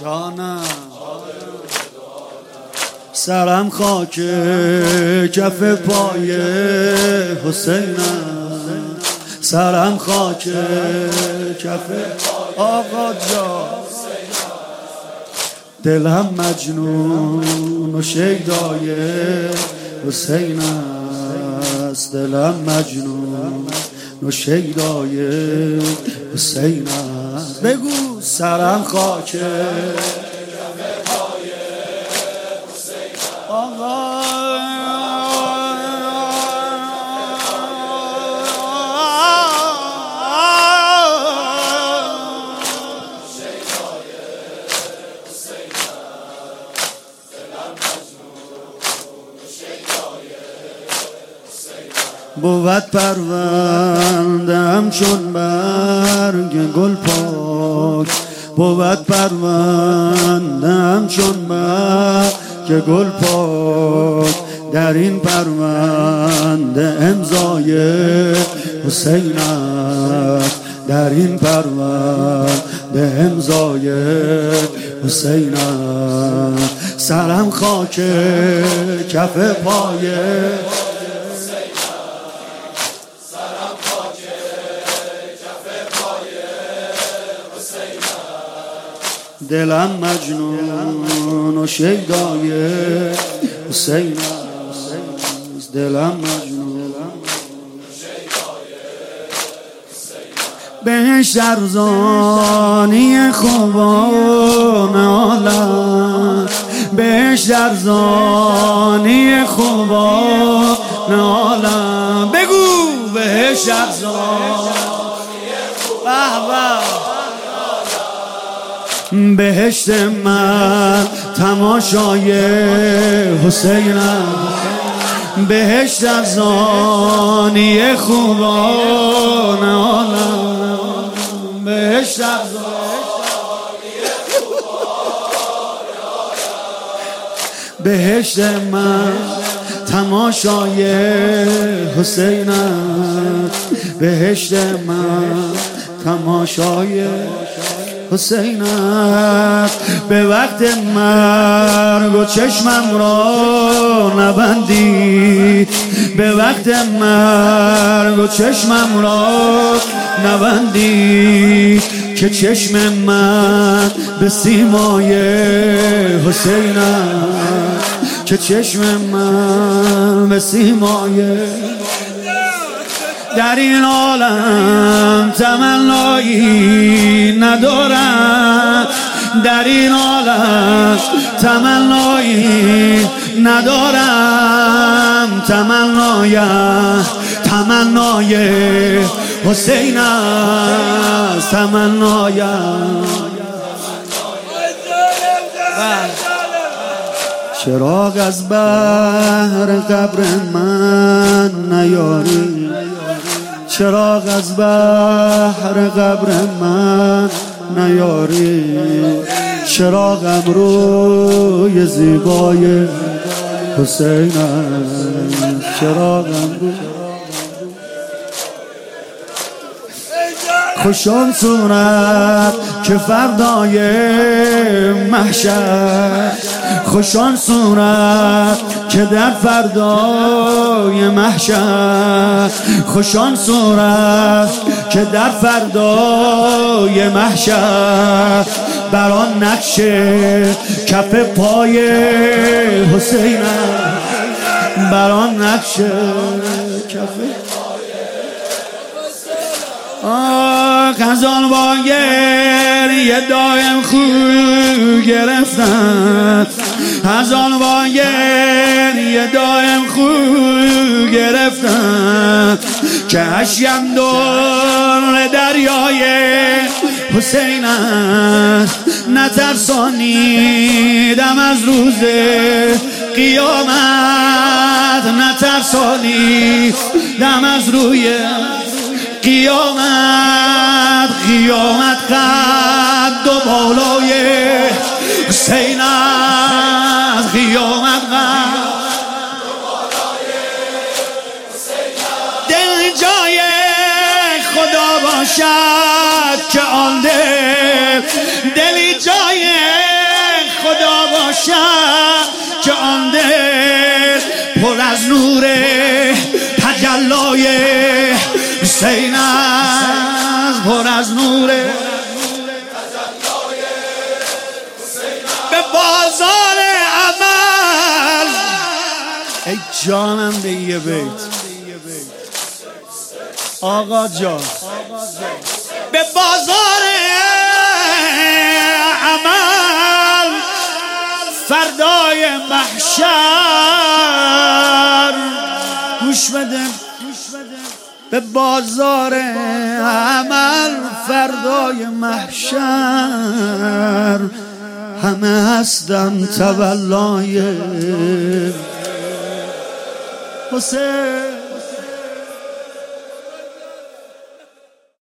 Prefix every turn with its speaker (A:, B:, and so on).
A: جانم. سرم خاک کف پای حسینم. سرم خاک کف آقا جا. دلم مجنون و شیدای حسین است. دلم مجنون و شیدای حسین است. بگو. سرم خاک بود پروندم چون برگ گل پاک. بود پروندم چون برگ گل پاک در این پرونده امضای حسین است. در این پرونده امضای حسین است. سرم خاک کف پایه دلم مجنون و شیدای حسین دلم مجنون. بهش در خوبان عالم. بهش در زانی خوبان عالم. بگو بهش در زانی خوبان بهشت من تماشای حسینم بهشت از زانی خوبان عالم. بهشت از بهشت من تماشای حسینم بهشت من تماشای حسین به وقت مرگ و چشمم را نبندی. به وقت مرگ و چشمم را نبندی. که چشم من به سیمای حسین که چشم من به سیمای در این عالم تمنایی ندارم. در این عالم تمنایی ندارم. تمنایم تمنای حسین است. تمنایم چراغ از بحر قبر من نیاری. چراغ از بحر قبر من نیاری. چراغم روی زیبای حسین چراغم روی خوشان صورت که فردای محشر. خوشان صورت که در فردای محشر خوشان صورت که در فردای محشر بر آن نقش کف پای حسین بر آن نقش کف خزان با یه دایم خو گرفتن. خزان با یه دایم خو گرفتن که هشیم دور دریای حسین نترسانیدم از روز قیامت. نترسانیدم از روی قیامت. قیامت قد و بالای حسین از باشد که آن دل دلی جای خدا باشد که آن دل پر از نور تجلای حسین از پر از نور به بازار عمل. ای جانم به یه بیت. آقا جان. به بازار عمل فردای محشر. گوش بده. به بازار عمل فردای محشر. همه هستن تولای. حسین.